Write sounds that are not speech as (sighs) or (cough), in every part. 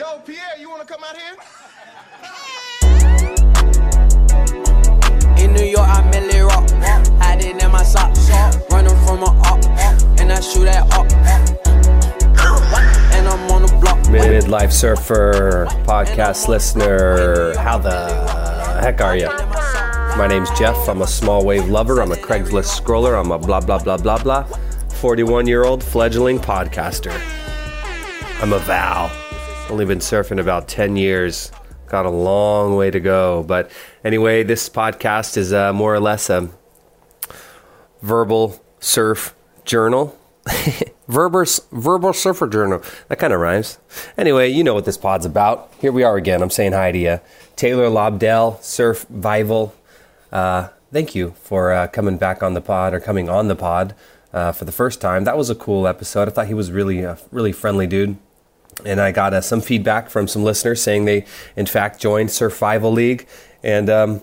Yo, Pierre, you want to come out here? In New York, I merely rock. Hiding in my socks. Running from a up. And I shoot at up. And I'm on the block. Midlife Surfer podcast listener. How the heck are you? My name's Jeff. I'm a small wave lover. I'm a Craigslist scroller. I'm a blah, blah, blah, blah, blah. 41 year old fledgling podcaster. I'm a Val. Only been surfing about 10 years. Got a long way to go. But anyway, this podcast is uh, more or less a verbal surf journal. (laughs) verbal, verbal surfer journal. That kind of rhymes. Anyway, you know what this pod's about. Here we are again. I'm saying hi to you. Taylor Lobdell, Surf Vival. Uh, thank you for uh, coming back on the pod or coming on the pod uh, for the first time. That was a cool episode. I thought he was really, a really friendly dude. And I got uh, some feedback from some listeners saying they, in fact, joined Survival League and um,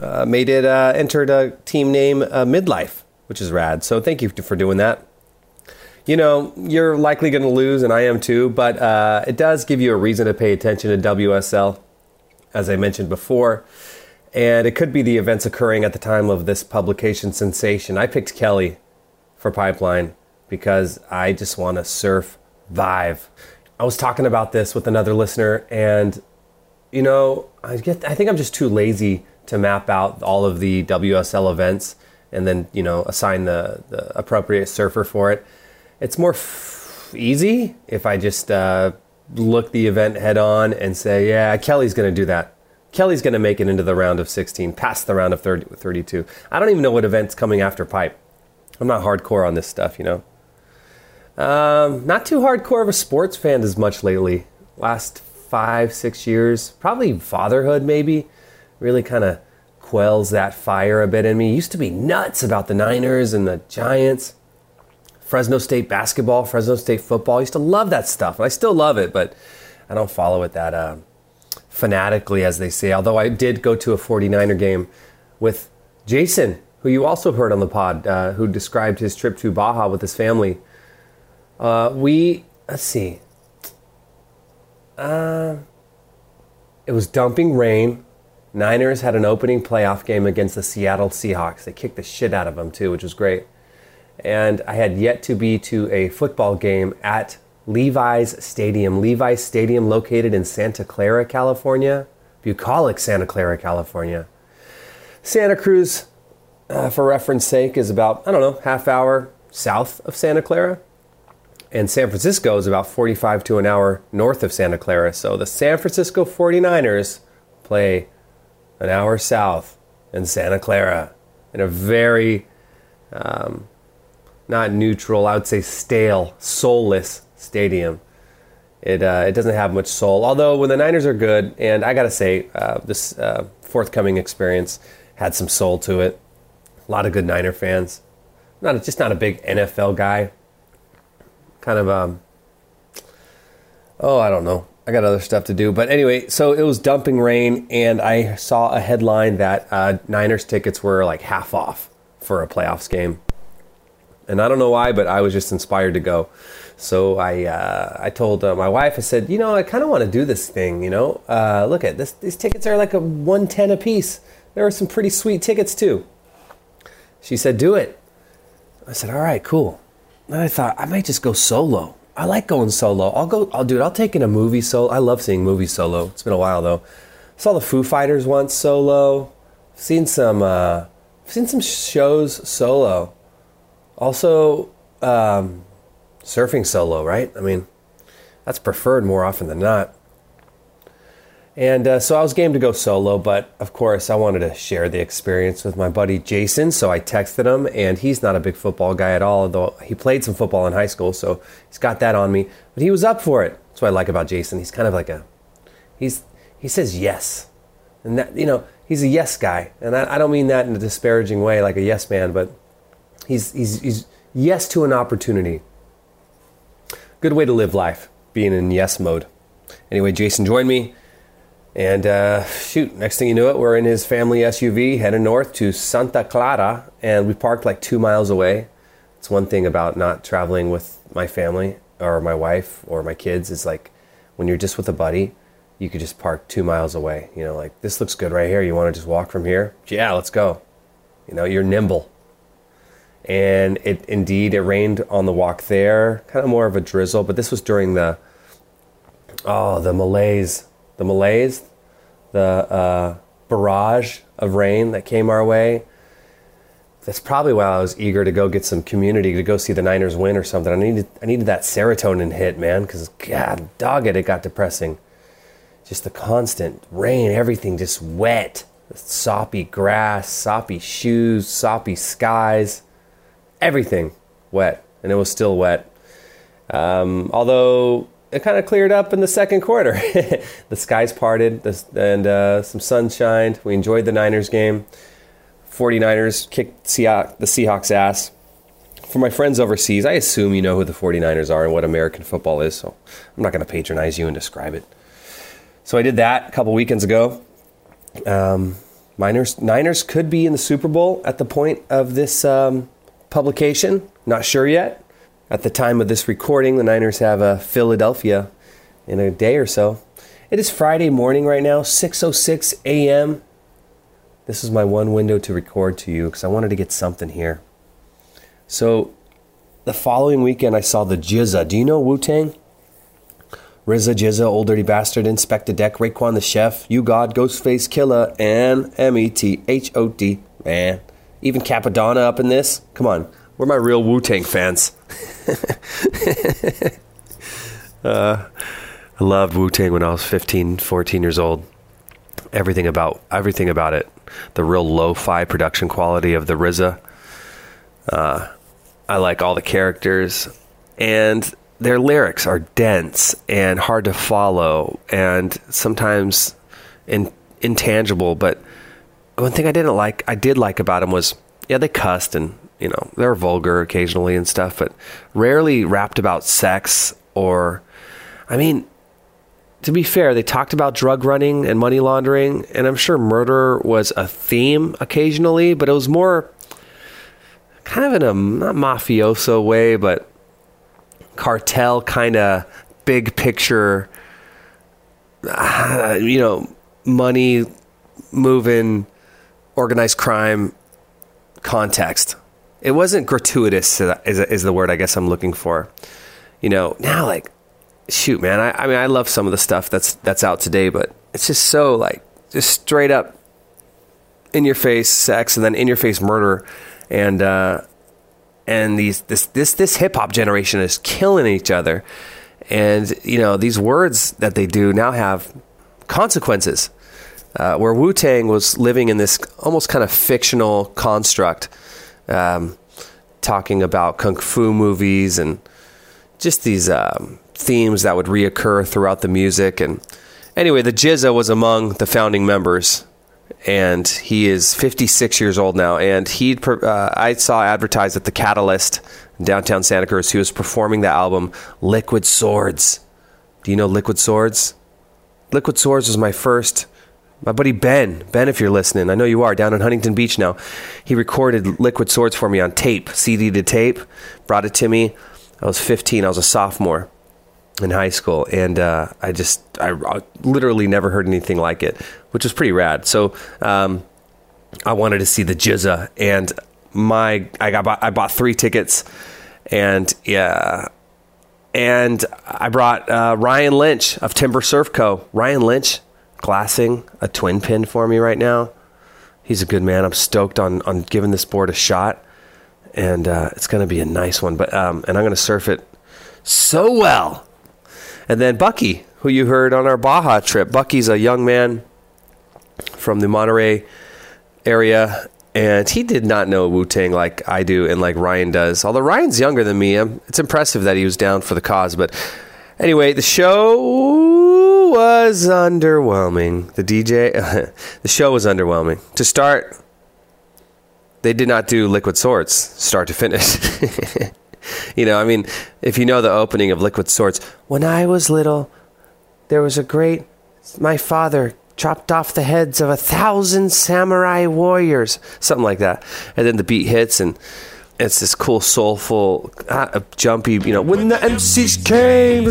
uh, made it uh, entered a team name uh, Midlife, which is rad. So thank you for doing that. You know, you're likely going to lose, and I am too, but uh, it does give you a reason to pay attention to WSL, as I mentioned before. And it could be the events occurring at the time of this publication sensation. I picked Kelly for Pipeline because I just want to surf vibe. I was talking about this with another listener, and you know, I get I think I'm just too lazy to map out all of the WSL events and then you know assign the, the appropriate surfer for it. It's more f- easy if I just uh, look the event head on and say, yeah, Kelly's going to do that. Kelly's going to make it into the round of 16, past the round of 30, 32. I don't even know what event's coming after Pipe. I'm not hardcore on this stuff, you know. Um, not too hardcore of a sports fan as much lately. Last five, six years, probably fatherhood maybe, really kind of quells that fire a bit in me. Used to be nuts about the Niners and the Giants. Fresno State basketball, Fresno State football. I used to love that stuff. I still love it, but I don't follow it that uh, fanatically, as they say. Although I did go to a 49er game with Jason, who you also heard on the pod, uh, who described his trip to Baja with his family. Uh, we, let's see, uh, it was dumping rain. Niners had an opening playoff game against the Seattle Seahawks. They kicked the shit out of them, too, which was great. And I had yet to be to a football game at Levi's Stadium. Levi's Stadium, located in Santa Clara, California. Bucolic, Santa Clara, California. Santa Cruz, uh, for reference sake, is about, I don't know, half hour south of Santa Clara. And San Francisco is about 45 to an hour north of Santa Clara. So the San Francisco 49ers play an hour south in Santa Clara in a very um, not neutral, I would say stale, soulless stadium. It, uh, it doesn't have much soul. Although when the Niners are good, and I gotta say, uh, this uh, forthcoming experience had some soul to it. A lot of good Niner fans. Not just not a big NFL guy. Kind of um, oh I don't know. I got other stuff to do. But anyway, so it was dumping rain, and I saw a headline that uh, Niners tickets were like half off for a playoffs game. And I don't know why, but I was just inspired to go. So I uh, I told uh, my wife, I said, you know, I kind of want to do this thing. You know, uh, look at this. These tickets are like a one ten a piece. There are some pretty sweet tickets too. She said, do it. I said, all right, cool. And I thought I might just go solo. I like going solo. I'll go. I'll do it. I'll take in a movie solo. I love seeing movies solo. It's been a while though. Saw the Foo Fighters once solo. Seen some. Uh, seen some shows solo. Also, um, surfing solo, right? I mean, that's preferred more often than not. And uh, so I was game to go solo, but of course I wanted to share the experience with my buddy Jason. So I texted him, and he's not a big football guy at all, though he played some football in high school, so he's got that on me. But he was up for it. That's what I like about Jason. He's kind of like a, he's he says yes, and that you know he's a yes guy, and I, I don't mean that in a disparaging way, like a yes man, but he's he's he's yes to an opportunity. Good way to live life, being in yes mode. Anyway, Jason joined me. And uh, shoot, next thing you knew it, we're in his family SUV heading north to Santa Clara, and we parked like two miles away. It's one thing about not traveling with my family or my wife or my kids is like when you're just with a buddy, you could just park two miles away. You know, like this looks good right here. You want to just walk from here? Yeah, let's go. You know, you're nimble. And it indeed it rained on the walk there, kind of more of a drizzle, but this was during the oh the malaise, the malaise, the uh, barrage of rain that came our way. That's probably why I was eager to go get some community to go see the Niners win or something. I needed I needed that serotonin hit, man, because God, dog it, it got depressing. Just the constant rain, everything just wet, soppy grass, soppy shoes, soppy skies, everything wet, and it was still wet. Um, although it kind of cleared up in the second quarter. (laughs) the skies parted and uh, some sunshine. We enjoyed the Niners game. 49ers kicked the Seahawks' ass. For my friends overseas, I assume you know who the 49ers are and what American football is, so I'm not going to patronize you and describe it. So I did that a couple weekends ago. Um, Niners, Niners could be in the Super Bowl at the point of this um, publication. Not sure yet. At the time of this recording, the Niners have a Philadelphia in a day or so. It is Friday morning right now, 6:06 a.m. This is my one window to record to you because I wanted to get something here. So, the following weekend, I saw the GZA. Do you know Wu Tang? RZA, GZA, Old Dirty Bastard, Inspectah Deck, Raekwon the Chef, U-God, Ghostface Killah, and M E T H O D. Man, even Cappadonna up in this. Come on, we're my real Wu Tang fans. (laughs) uh, I loved Wu Tang when I was 15, 14 years old. Everything about everything about it the real lo-fi production quality of the RZA. Uh, I like all the characters, and their lyrics are dense and hard to follow, and sometimes in, intangible. But one thing I didn't like, I did like about them was, yeah, they cussed and you know they're vulgar occasionally and stuff, but rarely rapped about sex or, I mean, to be fair, they talked about drug running and money laundering, and I'm sure murder was a theme occasionally, but it was more kind of in a not mafioso way, but cartel kind of big picture, uh, you know, money moving, organized crime context. It wasn't gratuitous, is, is the word I guess I'm looking for. You know, now like shoot, man. I, I mean, I love some of the stuff that's that's out today, but it's just so like just straight up in your face sex and then in your face murder, and uh, and these this this this hip hop generation is killing each other, and you know these words that they do now have consequences. Uh, where Wu Tang was living in this almost kind of fictional construct, um, talking about kung fu movies and just these um, themes that would reoccur throughout the music. And anyway, the GZA was among the founding members, and he is 56 years old now. And he, uh, I saw advertised at the Catalyst downtown Santa Cruz. He was performing the album Liquid Swords. Do you know Liquid Swords? Liquid Swords was my first. My buddy Ben, Ben, if you're listening, I know you are, down in Huntington Beach now. He recorded Liquid Swords for me on tape, CD to tape, brought it to me. I was 15, I was a sophomore in high school, and uh, I just I, I, literally never heard anything like it, which was pretty rad. So um, I wanted to see the GZA, and my I got I bought three tickets, and yeah. And I brought uh, Ryan Lynch of Timber Surf Co. Ryan Lynch glassing a twin pin for me right now. He's a good man. I'm stoked on on giving this board a shot, and uh, it's going to be a nice one. But um, and I'm going to surf it so well and then Bucky, who you heard on our Baja trip. Bucky's a young man from the Monterey area, and he did not know Wu Tang like I do and like Ryan does. Although Ryan's younger than me, it's impressive that he was down for the cause. But anyway, the show was underwhelming. The DJ, (laughs) the show was underwhelming. To start, they did not do Liquid Swords start to finish. (laughs) you know, I mean, if you know the opening of Liquid Swords, when I was little, there was a great. My father chopped off the heads of a thousand samurai warriors, something like that. And then the beat hits, and it's this cool, soulful, uh, jumpy, you know. When the MCs came,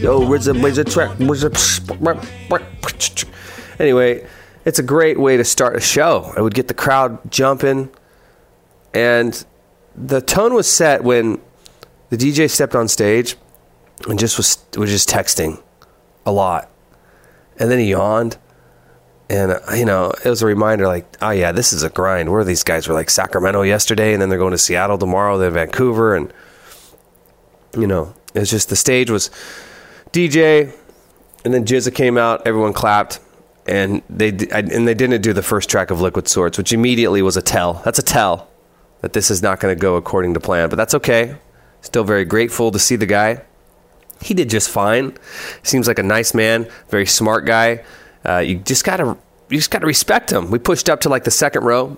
yo, where's the the track? Where's the anyway? It's a great way to start a show. I would get the crowd jumping, and the tone was set when the DJ stepped on stage and just was was just texting a lot and then he yawned. And, uh, you know, it was a reminder like, oh, yeah, this is a grind. Where these guys were like Sacramento yesterday, and then they're going to Seattle tomorrow, then Vancouver. And, you know, it was just the stage was DJ, and then GZA came out, everyone clapped. And they and they didn't do the first track of Liquid Swords, which immediately was a tell. That's a tell that this is not going to go according to plan. But that's okay. Still very grateful to see the guy he did just fine. Seems like a nice man, very smart guy. Uh, you just gotta you just gotta respect him. We pushed up to like the second row,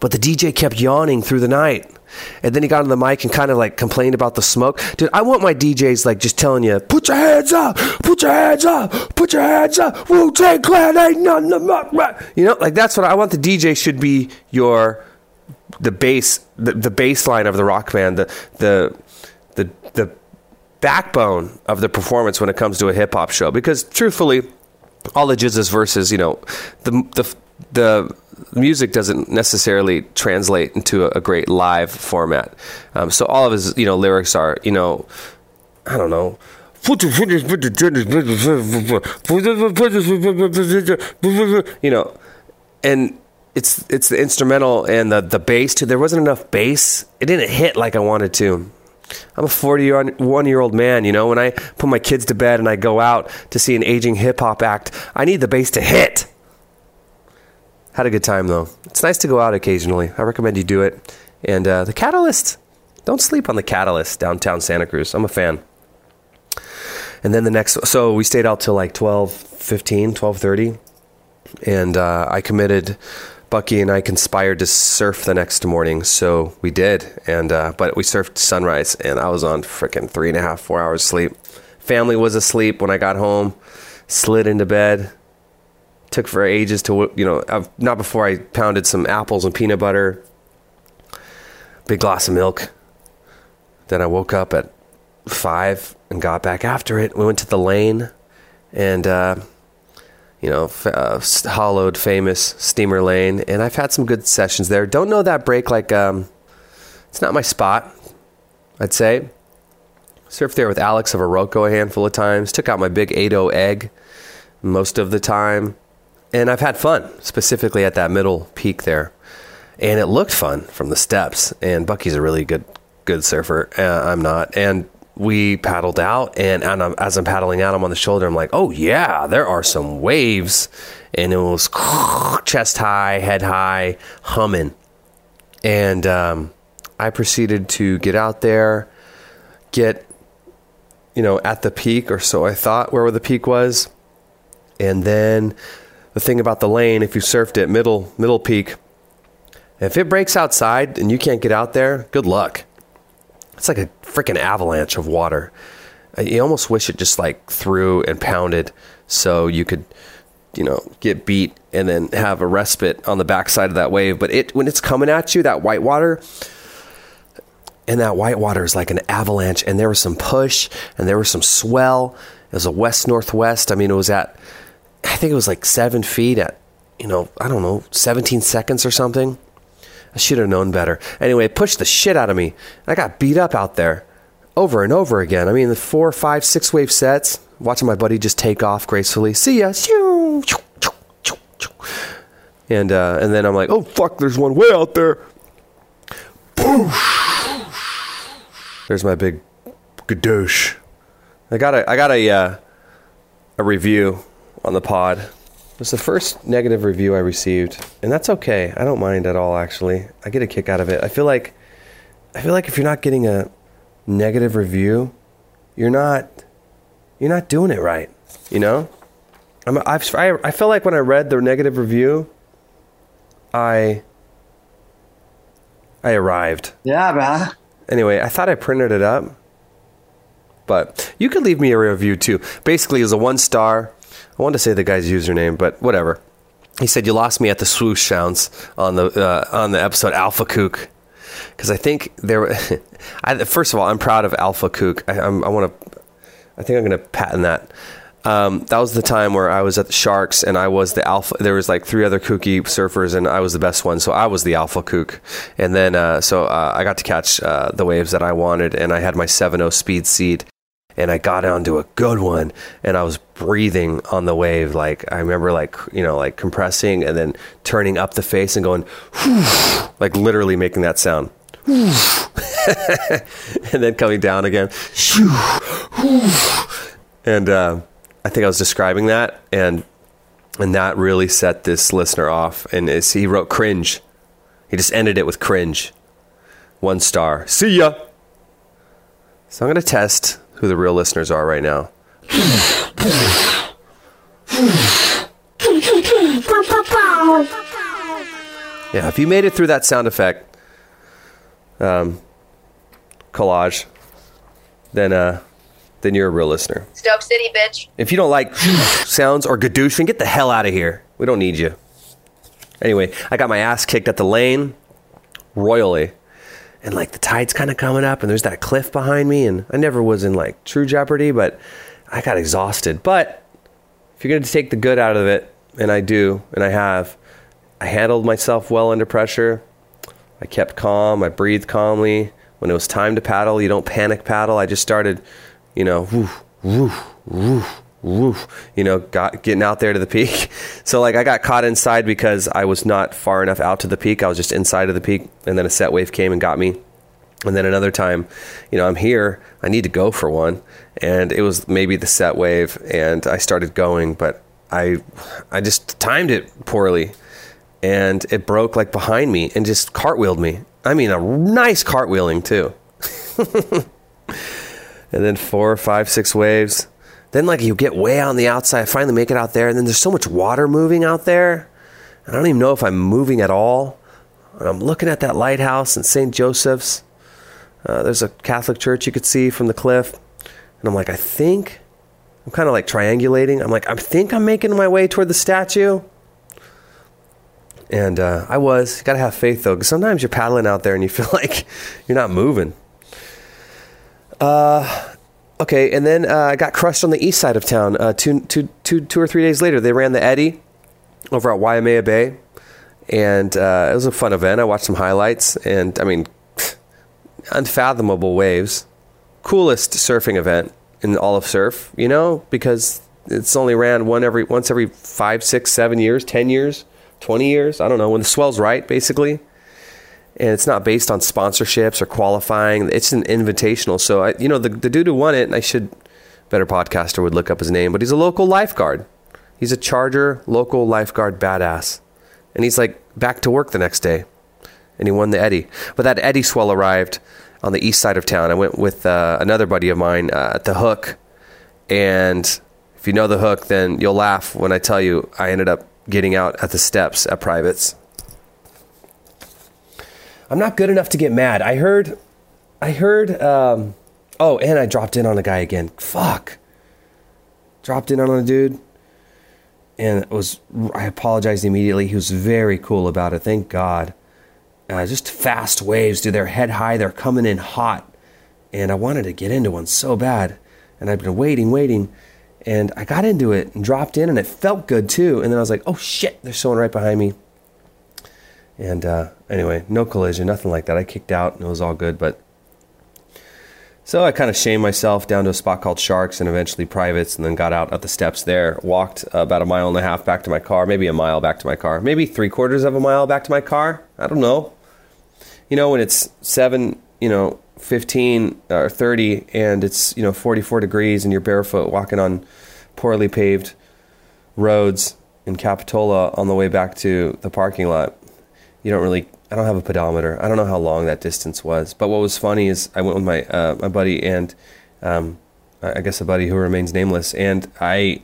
but the DJ kept yawning through the night. And then he got on the mic and kind of like complained about the smoke. Dude, I want my DJs like just telling you, put your hands up, put your hands up, put your hands up. Wu Tang Clan ain't nothing to muck. You know, like that's what I want. The DJ should be your the bass, the, the bass line of the rock band, the the the the backbone of the performance when it comes to a hip hop show. Because truthfully, all the GZA's verses, you know, the the the music doesn't necessarily translate into a, a great live format. Um, so all of his, you know, lyrics are, you know, I don't know. You know, and it's it's the instrumental and the the bass too. There wasn't enough bass. It didn't hit like I wanted to. I'm a 41 year old man, you know, when I put my kids to bed and I go out to see an aging hip hop act, I need the bass to hit. Had a good time though. It's nice to go out occasionally. I recommend you do it. And uh, the Catalyst, don't sleep on the Catalyst downtown Santa Cruz. I'm a fan. And then the next, so we stayed out till like 12, 15, 12:30, and uh, I committed Bucky and I conspired to surf the next morning, so we did. And uh, but we surfed sunrise, and I was on freaking three and a half, four hours sleep. Family was asleep when I got home. Slid into bed. Took for ages to you know not before I pounded some apples and peanut butter. Big glass of milk. Then I woke up at five and got back after it. We went to the lane, and. Uh, you know, uh, hollowed famous Steamer Lane, and I've had some good sessions there. Don't know that break like um, it's not my spot. I'd say surfed there with Alex of Oroco a handful of times. Took out my big 8.0 egg most of the time, and I've had fun specifically at that middle peak there, and it looked fun from the steps. And Bucky's a really good good surfer. Uh, I'm not, and we paddled out, and, and I'm, as I'm paddling out, I'm on the shoulder. I'm like, oh yeah, there are some waves, and it was (laughs) chest high, head high, humming, and um, I proceeded to get out there, get you know at the peak, or so I thought where the peak was, and then the thing about the lane, if you surfed it middle middle peak, if it breaks outside and you can't get out there, good luck it's like a freaking avalanche of water. You almost wish it just like threw and pounded so you could, you know, get beat and then have a respite on the backside of that wave. But it when it's coming at you, that white water, and that white water is like an avalanche. And there was some push and there was some swell. It was a west northwest. I mean, it was at, I think it was like seven feet at, you know, I don't know, 17 seconds or something. I should have known better. Anyway, it pushed the shit out of me. I got beat up out there over and over again. I mean, the four, five, six wave sets, watching my buddy just take off gracefully. See ya. And, uh, and then I'm like, oh, fuck, there's one way out there. There's my big gadoosh. I got a, I got a, uh, a review on the pod it was the first negative review I received, and that's okay. I don't mind at all. Actually, I get a kick out of it. I feel like, I feel like if you're not getting a negative review, you're not, you're not doing it right. You know, I'm, I've, I, I felt like when I read the negative review, I, I arrived. Yeah, man. Anyway, I thought I printed it up, but you could leave me a review too. Basically, it was a one star I wanted to say the guy's username, but whatever. He said you lost me at the swoosh sounds on the uh, on the episode Alpha Kook because I think there. Were (laughs) I, first of all, I'm proud of Alpha Kook. I, I'm, want to. I think I'm going to patent that. Um, that was the time where I was at the Sharks and I was the alpha. There was like three other kooky surfers and I was the best one, so I was the alpha kook. And then uh, so uh, I got to catch uh, the waves that I wanted, and I had my 7.0 speed egg, and I got onto a good one, and I was breathing on the wave. Like I remember, like you know, like compressing and then turning up the face and going, (sighs) like literally making that sound. (laughs) and then coming down again. (sighs) and uh, I think I was describing that, and and that really set this listener off. And he wrote cringe. He just ended it with cringe. One star. See ya. So I'm going to test who the real listeners are right now. yeah, if you made it through that sound effect um, collage, then uh, then you're a real listener. Stoke City, bitch. If you don't like sounds or gadoosh, then get the hell out of here. We don't need you. Anyway, I got my ass kicked at the lane royally. And like the tide's kind of coming up, and there's that cliff behind me. And I never was in like true jeopardy, but I got exhausted. But if you're going to take the good out of it, and I do, and I have, I handled myself well under pressure. I kept calm. I breathed calmly. When it was time to paddle, you don't panic paddle. I just started you know, woof, woof, woof, you know, got getting out there to the peak. (laughs) So like I got caught inside because I was not far enough out to the peak. I was just inside of the peak, and then a set wave came and got me. And then another time, you know, I'm here. I need to go for one, and it was maybe the set wave, and I started going, but I, I just timed it poorly, and it broke like behind me and just cartwheeled me. I mean, a nice cartwheeling too. (laughs) and then four, five, six waves. Then like you get way out on the outside, finally make it out there, and then there's so much water moving out there. I don't even know if I'm moving at all. And I'm looking at that lighthouse in St. Joseph's. Uh, there's a Catholic church you could see from the cliff, and I'm like, I think I'm kind of like triangulating. I'm like, I think I'm making my way toward the statue. And uh, I was. Gotta have faith though, because sometimes you're paddling out there and you feel (laughs) like you're not moving. Uh, okay, and then uh, I got crushed on the east side of town. Uh, two, two, two, two or three days later, they ran the Eddie over at Waimea Bay, and uh, it was a fun event. I watched some highlights, and I mean, (sighs) unfathomable waves. Coolest surfing event in all of surf, you know, because it's only ran one every once every five, six, seven years, ten years, twenty years. I don't know when the swell's right, basically and it's not based on sponsorships or qualifying. It's an invitational. So I, you know, the, the dude who won it, and I should better podcaster would look up his name, but he's a local lifeguard. He's a Charger local lifeguard badass, and he's like back to work the next day, and he won the Eddie. But that Eddie swell arrived on the east side of town. I went with uh, another buddy of mine uh, at the Hook, and if you know the Hook, then you'll laugh when I tell you I ended up getting out at the steps at Privates I'm not good enough to get mad. I heard, I heard. Um, oh, and I dropped in on a guy again. Fuck. Dropped in on a dude, and it was. I apologized immediately. He was very cool about it. Thank God. Uh, just fast waves, dude. They're head high. They're coming in hot, and I wanted to get into one so bad, and I've been waiting, waiting. And I got into it and dropped in, and it felt good too. And then I was like, "Oh shit!" There's someone right behind me and uh, anyway, no collision, nothing like that. I kicked out and it was all good. But so I kind of shamed myself down to a spot called Sharks and eventually Privates, and then got out at the steps there. Walked about a mile and a half back to my car, maybe a mile back to my car, maybe three quarters of a mile back to my car. I don't know. You know, when it's seven, you know, 15 or 30 and it's, you know, 44 degrees and you're barefoot walking on poorly paved roads in Capitola on the way back to the parking lot you don't really I don't have a pedometer. I don't know how long that distance was. But what was funny is I went with my uh, my buddy and um, I guess a buddy who remains nameless, and I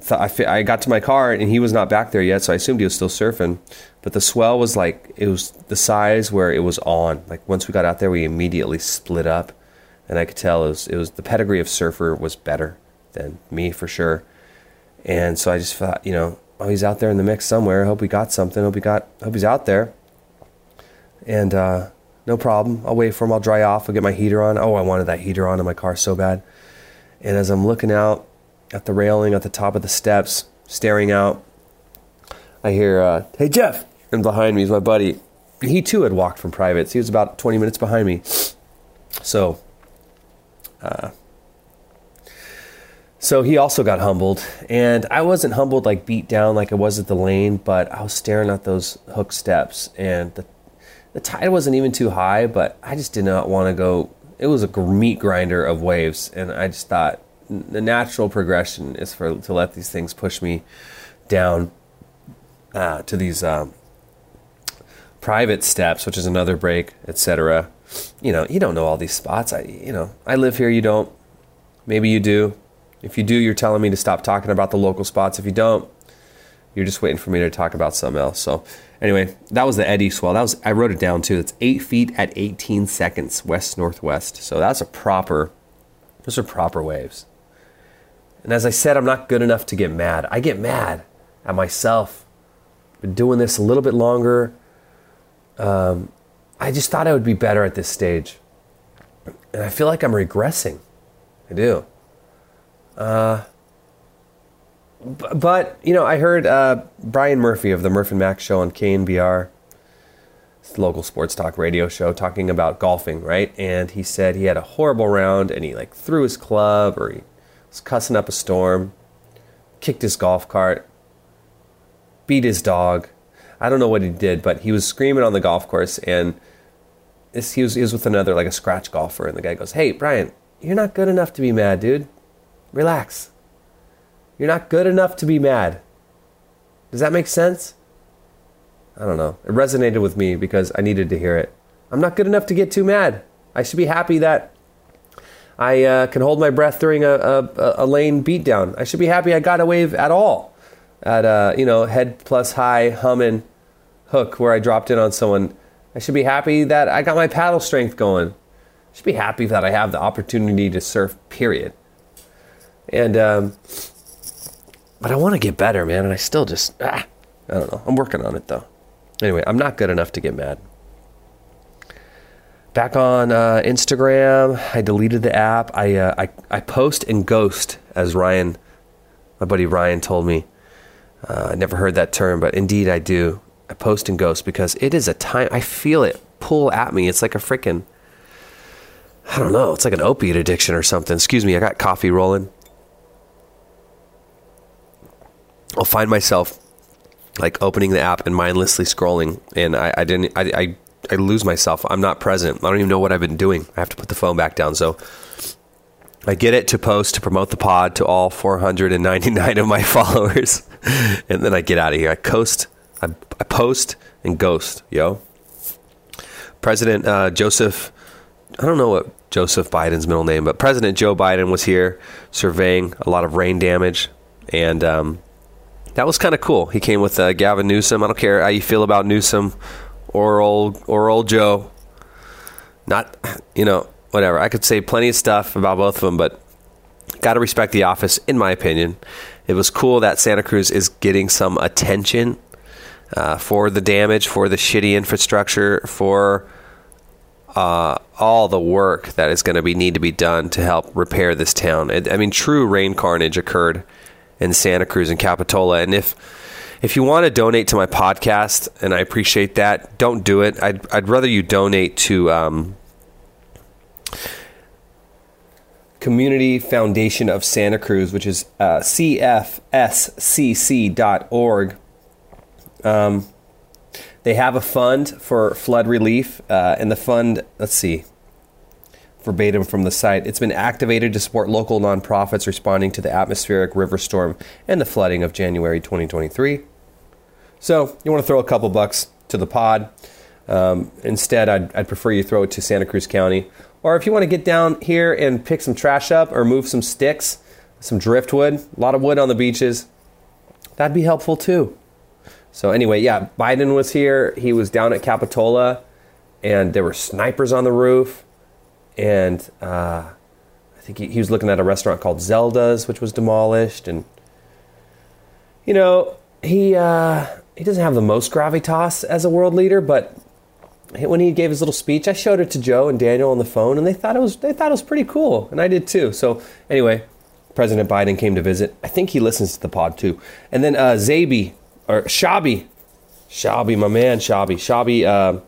thought I, I got to my car and he was not back there yet, so I assumed he was still surfing. But the swell was like it was the size where it was on. Like once we got out there, we immediately split up, and I could tell it was it was the pedigree of surfer was better than me for sure. And so I just thought, you know, oh, he's out there in the mix somewhere. I hope he got something. Hope he got. Hope he's out there. And uh, no problem. I'll wait for him. I'll dry off. I'll get my heater on. Oh, I wanted that heater on in my car so bad. And as I'm looking out at the railing at the top of the steps, staring out, I hear, uh, "Hey Jeff!" And behind me is my buddy. He too had walked from privates. He was about 20 minutes behind me. So, uh, so he also got humbled, and I wasn't humbled like beat down like I was at the lane, but I was staring at those hook steps, and the the tide wasn't even too high, but I just did not want to go. It was a meat grinder of waves, and I just thought the natural progression is for to let these things push me down uh, to these um, private steps, which is another break, etc. You know, you don't know all these spots. I, you know, I live here. You don't. Maybe you do. If you do, you're telling me to stop talking about the local spots. If you don't, you're just waiting for me to talk about something else. So, anyway, that was the Eddie swell. That was I wrote it down too. It's eight feet at 18 seconds west northwest. So that's a proper. Those are proper waves. And as I said, I'm not good enough to get mad. I get mad at myself. Been doing this a little bit longer. Um, I just thought I would be better at this stage, and I feel like I'm regressing. I do. Uh, but you know, I heard uh, Brian Murphy of the Murph and Max show on KNBR, local sports talk radio show, talking about golfing, right? And he said he had a horrible round, and he like threw his club, or he was cussing up a storm, kicked his golf cart, beat his dog. I don't know what he did, but he was screaming on the golf course, and this, he was he was with another like a scratch golfer, and the guy goes, "Hey, Brian, you're not good enough to be mad, dude." Relax. You're not good enough to be mad. Does that make sense? I don't know. It resonated with me because I needed to hear it. I'm not good enough to get too mad. I should be happy that I uh, can hold my breath during a, a, a, lane beatdown. I should be happy I got a wave at all. At a, uh, you know, head plus high humming hook where I dropped in on someone. I should be happy that I got my paddle strength going. I should be happy that I have the opportunity to surf, period. And um, but I want to get better, man. And I still just ah, I don't know. I'm working on it though. Anyway, I'm not good enough to get mad. Back on uh, Instagram, I deleted the app. I, uh, I I post and ghost, as Ryan, my buddy Ryan, told me. Uh, I never heard that term, but indeed I do. I post and ghost because it is a time. I feel it pull at me. It's like a freaking. I don't know. It's like an opiate addiction or something. Excuse me. I got coffee rolling. I'll find myself like opening the app and mindlessly scrolling, and I, I didn't. I, I I lose myself. I'm not present. I don't even know what I've been doing. I have to put the phone back down. So I get it to post to promote the pod to all 499 of my (laughs) followers, and then I get out of here. I coast. I, I post and ghost. Yo, President uh, Joseph. I don't know what Joseph Biden's middle name, but President Joe Biden was here surveying a lot of rain damage, and um, that was kind of cool. He came with uh, Gavin Newsom. I don't care how you feel about Newsom or old or old Joe. Not, you know, whatever. I could say plenty of stuff about both of them, but got to respect the office, in my opinion. It was cool that Santa Cruz is getting some attention uh, for the damage, for the shitty infrastructure, for uh, all the work that is going to be need to be done to help repair this town. I mean, true rain carnage occurred in Santa Cruz and Capitola. And if if you want to donate to my podcast, and I appreciate that, don't do it. I'd I'd rather you donate to um, Community Foundation of Santa Cruz, which is uh, cfscc.org. Um, they have a fund for flood relief, uh, and the fund, let's see, verbatim from the site. It's been activated to support local nonprofits responding to the atmospheric river storm and the flooding of January 2023. So, you want to throw a couple bucks to the pod. Um, instead, I'd, I'd prefer you throw it to Santa Cruz County. Or if you want to get down here and pick some trash up or move some sticks, some driftwood, a lot of wood on the beaches, that'd be helpful too. So, anyway, yeah, Biden was here. He was down at Capitola, and there were snipers on the roof and uh, I think he, he, was looking at a restaurant called Zelda's, which was demolished, and you know, he uh, he doesn't have the most gravitas as a world leader, but when he gave his little speech, I showed it to Joe and Daniel on the phone, and they thought it was they thought it was pretty cool, and I did too. So anyway, President Biden came to visit. I think he listens to the pod too. And then uh, Zabi or Shabi, Shabi, my man, Shabi, Shabi. Uh,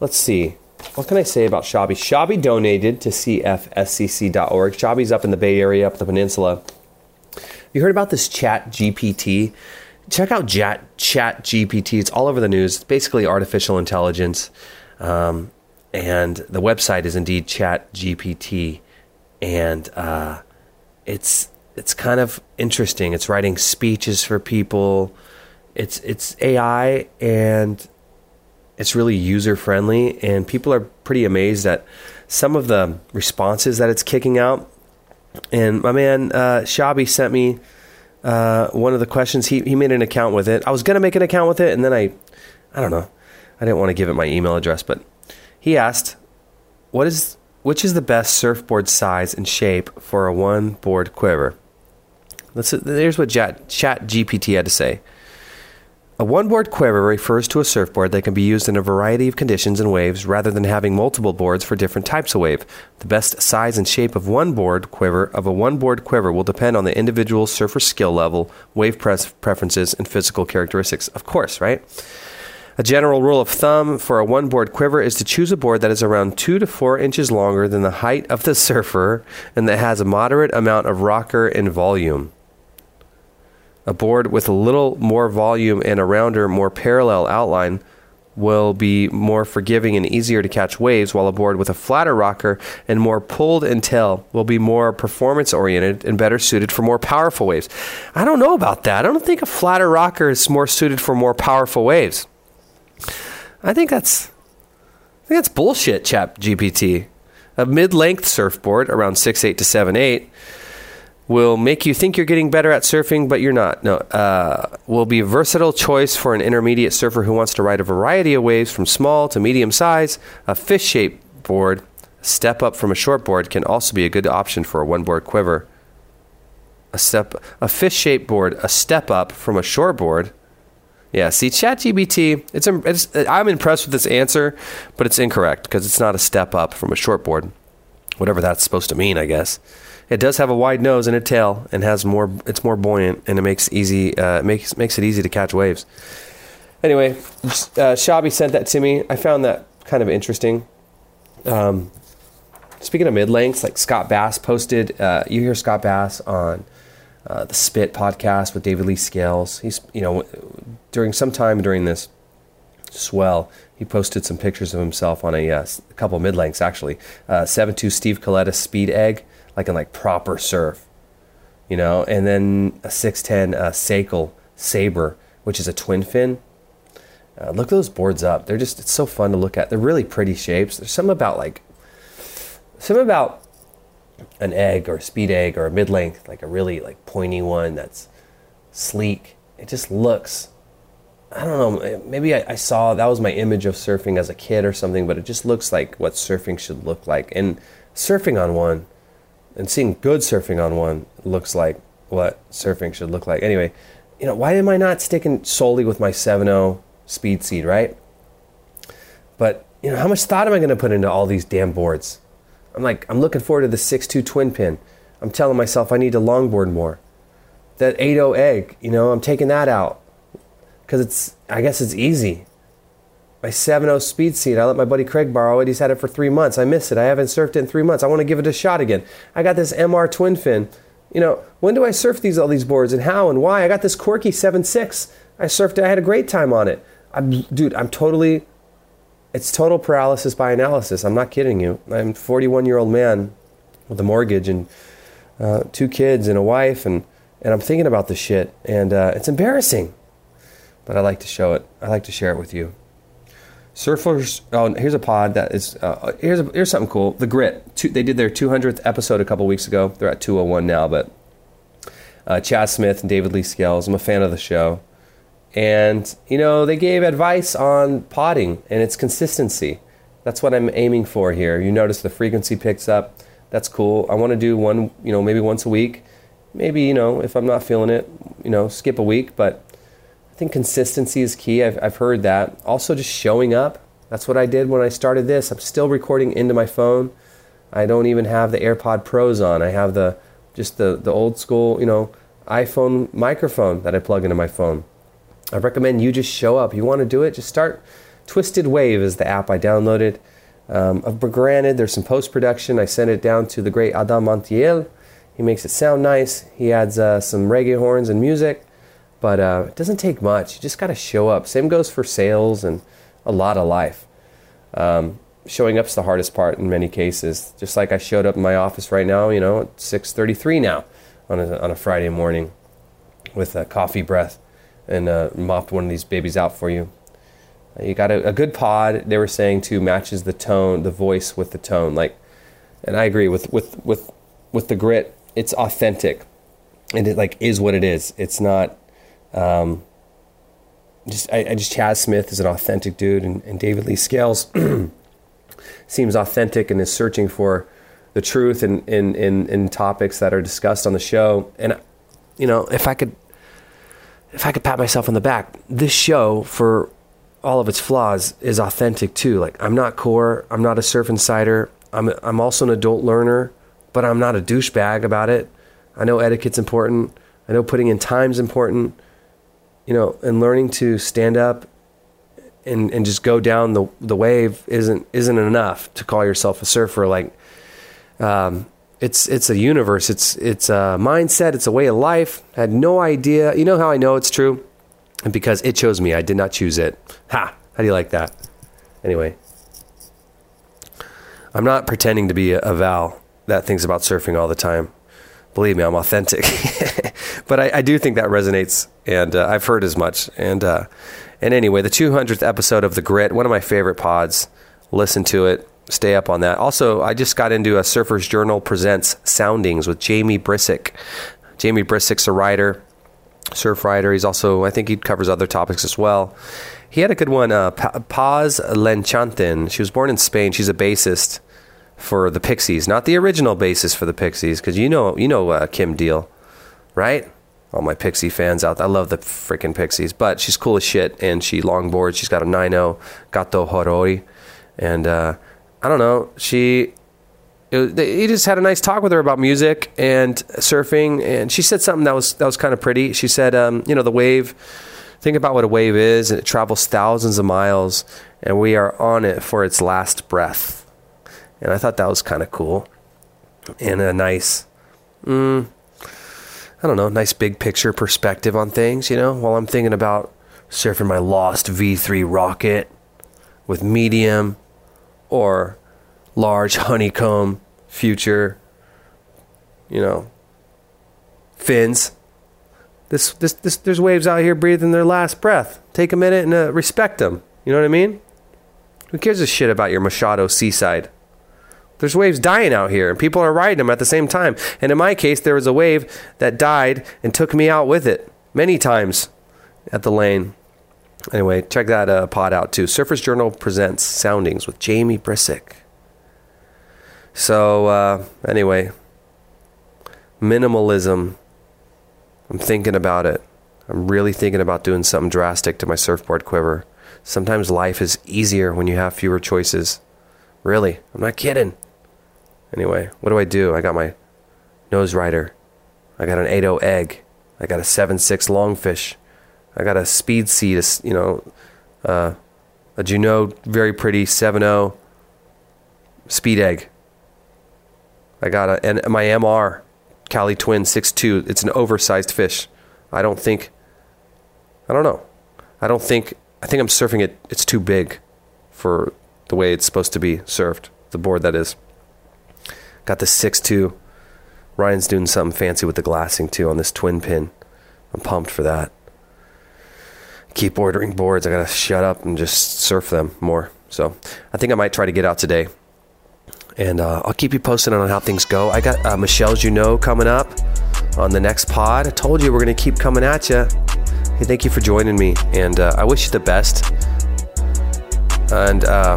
let's see. What can I say about Shabi? Shabi donated to CFSCC.org. Shabi's up in the Bay Area, up the peninsula. You heard about this Chat GPT? Check out Chat Chat GPT. It's all over the news. It's basically artificial intelligence, um, and the website is indeed Chat GPT, and uh, it's it's kind of interesting. It's writing speeches for people. It's it's AI and it's really user friendly, and people are pretty amazed at some of the responses that it's kicking out. And my man uh, sent me uh, one of the questions. He he made an account with it. I was gonna make an account with it, and then I, I don't know, I didn't want to give it my email address, but he asked, "What is which is the best surfboard size and shape for a one board quiver?" Let's. Here's what Chat, Chat GPT had to say. A one board quiver refers to a surfboard that can be used in a variety of conditions and waves rather than having multiple boards for different types of wave. The best size and shape of one board quiver of a one board quiver will depend on the individual surfer's skill level, wave preferences, and physical characteristics. Of course, right? A general rule of thumb for a one board quiver is to choose a board that is around 2 to 4 inches longer than the height of the (laughs) surfer and that has a moderate amount of rocker and volume. A board with a little more volume and a rounder, more parallel outline will be more forgiving and easier to catch waves, while a board with a flatter rocker and more pulled and tail will be more performance oriented and better suited for more powerful waves. I don't know about that. I don't think a flatter rocker is more suited for more powerful waves. I think that's I think that's bullshit, Chat GPT. A mid-length surfboard around six eight to seven eight will make you think you're getting better at surfing, but you're not. No, uh, will be a versatile choice for an intermediate surfer who wants to ride a variety of waves from small to medium size. A fish shaped board, step up from a short board, can also be a good option for a one board quiver. A step, a fish shaped board, a step up from a short board. Yeah, see, ChatGPT, it's, it's I'm impressed with this answer, but it's incorrect because it's not a step up from a short board, whatever that's supposed to mean, I guess. It does have a wide nose and a tail, and has more. It's more buoyant, and it makes easy uh, makes makes it easy to catch waves. Anyway, uh, Shabi sent that to me. I found that kind of interesting. Um, speaking of mid lengths, like Scott Bass posted, uh, you hear Scott Bass on uh, the Spit podcast with David Lee Scales. He's you know during some time during this swell, he posted some pictures of himself on a, uh, a couple mid lengths actually. Uh, Seven two Steve Coletta Speed Egg like in like proper surf, you know, and then a 610 uh, Sabre, which is a twin fin. Uh, look those boards up. They're just, it's so fun to look at. They're really pretty shapes. There's some about like, some about an egg or a speed egg or a mid length, like a really like pointy one that's sleek. It just looks, I don't know, maybe I, I saw that was my image of surfing as a kid or something, but it just looks like what surfing should look like. And surfing on one, and seeing good surfing on one looks like what surfing should look like. Anyway, you know, why am I not sticking solely with my 7.0 speed egg, right? But, you know, how much thought am I going to put into all these damn boards? I'm like, I'm looking forward to the 6.2 twin pin. I'm telling myself I need to longboard more. That 8.0 egg, you know, I'm taking that out because it's, I guess it's easy my 7.0 speed seat. I let my buddy Craig borrow it. He's had it for three months. I miss it. I haven't surfed it in three months. I want to give it a shot again. I got this MR twin fin. You know, when do I surf these all these boards and how and why? I got this Corky 7.6. I surfed it. I had a great time on it. I'm, dude, I'm totally. It's total paralysis by analysis. I'm not kidding you. I'm a 41 year old man with a mortgage and uh, two kids and a wife, and, and I'm thinking about this shit, and uh, it's embarrassing. But I like to show it. I like to share it with you. Surfers. Oh, here's a pod that is. Uh, here's a, here's something cool. The Grit. Two, they did their 200th episode a couple weeks ago. They're at 201 now, but uh, Chad Smith and David Lee Scales. I'm a fan of the show, and you know they gave advice on potting and its consistency. That's what I'm aiming for here. You notice the frequency picks up. That's cool. I want to do one, you know, maybe once a week, maybe you know if I'm not feeling it, you know, skip a week. But I think consistency is key. I've I've heard that. Also, just showing up. That's what I did when I started this. I'm still recording into my phone. I don't even have the AirPod Pros on. I have the just the the old school, you know, iPhone microphone that I plug into my phone. I recommend you just show up. You want to do it? Just start. Twisted Wave is the app I downloaded. Um, granted, there's some post production. I sent it down to the great Adam Montiel. He makes it sound nice. He adds uh, some reggae horns and music, but uh, it doesn't take much. You just got to show up. Same goes for sales and a lot of life. Um, showing up's the hardest part in many cases. Just like I showed up in my office right now, you know, at 6:33 now on a, on a Friday morning with a coffee breath and uh, mopped one of these babies out for you. You got a, a, good pod. They were saying too matches the tone, the voice with the tone. Like, and I agree with with with with the grit. It's authentic, and it like is what it is. It's not. Um, just I, I just Chas Smith is an authentic dude, and, and David Lee Scales (clears throat) seems authentic and is searching for the truth in, in, in, in topics that are discussed on the show. And you know, if I could if I could pat myself on the back, this show for all of its flaws is authentic too. Like I'm not core, I'm not a surf insider. I'm I'm also an adult learner, but I'm not a douchebag about it. I know etiquette's important. I know putting in time's important. You know, and learning to stand up and, and just go down the the wave isn't isn't enough to call yourself a surfer. Like, um, it's it's a universe. It's it's a mindset. It's a way of life. I had no idea. You know how I know it's true? Because it chose me. I did not choose it. Ha! How do you like that? Anyway, I'm not pretending to be a, a Val that thinks about surfing all the time. Believe me, I'm authentic. (laughs) but I, I, do think that resonates, and uh, I've heard as much. And uh, and anyway, the 200th episode of The Grit, one of my favorite pods. Listen to it. Stay up on that. Also, I just got into a Surfer's Journal Presents Soundings with Jamie Brisick. Jamie Brisick's a writer, surf writer. He's also, I think he covers other topics as well. He had a good one, uh, Paz Lenchantin. She was born in Spain. She's a bassist for the Pixies, not the original bassist for the Pixies, because you know, you know uh, Kim Deal, right? all my Pixie fans out. I love the freaking Pixies, but she's cool as shit, and she longboards. She's got a 9.0 Gato Heroi, and uh, I don't know. She he just had a nice talk with her about music and surfing, and she said something that was that was kind of pretty. She said, um, you know, the wave. Think about what a wave is, and it travels thousands of miles, and we are on it for its last breath. And I thought that was kind of cool, and a nice. Mm, I don't know, nice big picture perspective on things, you know, while I'm thinking about surfing my lost V3 rocket with medium or large honeycomb future, you know, fins. This, this, this, there's waves out here breathing their last breath. Take a minute and uh, respect them. You know what I mean? Who cares a shit about your Machado Seaside? There's waves dying out here, and people are riding them at the same time. And in my case, there was a wave that died and took me out with it many times at the lane. Anyway, check that uh, pod out too. Surfers Journal presents Soundings with Jamie Brisick. So, uh, anyway, minimalism. I'm thinking about it. I'm really thinking about doing something drastic to my surfboard quiver. Sometimes life is easier when you have fewer choices. Really, I'm not kidding. Anyway, what do I do? I got my nose rider. I got an 8.0 egg. I got a 7.6 longfish. I got a speed seed, you know, uh, a Juneau very pretty 7.0 speed egg. I got a, and my MR Cali Twin 6.2. It's an oversized fish. I don't think, I don't know. I don't think, I think I'm surfing it, it's too big for the way it's supposed to be surfed, the board that is. Got the 6-2. Ryan's doing something fancy with the glassing too on this twin pin. I'm pumped for that. Keep ordering boards. I gotta shut up and just surf them more. So I think I might try to get out today. And uh, I'll keep you posted on how things go. I got uh, Michelle Junot coming up on the next pod. I told you we're gonna keep coming at you. Hey, thank you for joining me, and uh, I wish you the best. And uh,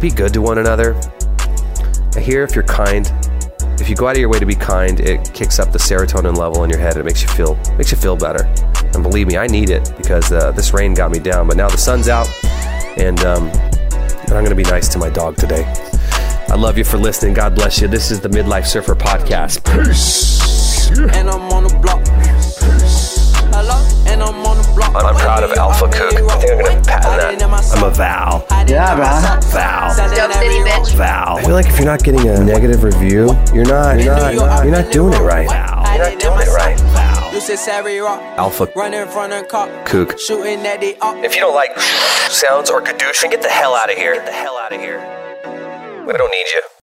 be good to one another. I hear if you're kind, if you go out of your way to be kind, it kicks up the serotonin level in your head. It makes you feel makes you feel better. And believe me, I need it because uh, this rain got me down. But now the sun's out, and um, and I'm to be nice to my dog today. I love you for listening. God bless you. This is the Midlife Surfer podcast. Peace. And I'm on the block. Hello? And I'm on the. I'm proud of Alpha Cook. I think I'm gonna patent that. I'm a Val. Yeah, man. Val. Dope City, bitch. Val. I feel like if you're not getting a negative review, you're not. You're not. You're not doing it right. Val. You're not doing it right. Val. You said Savvy Rock. Alpha Running from the cop. Kook. Shooting at the op. If you don't like sounds or kadoosh, then get the hell out of here. Get the hell out of here. We don't need you.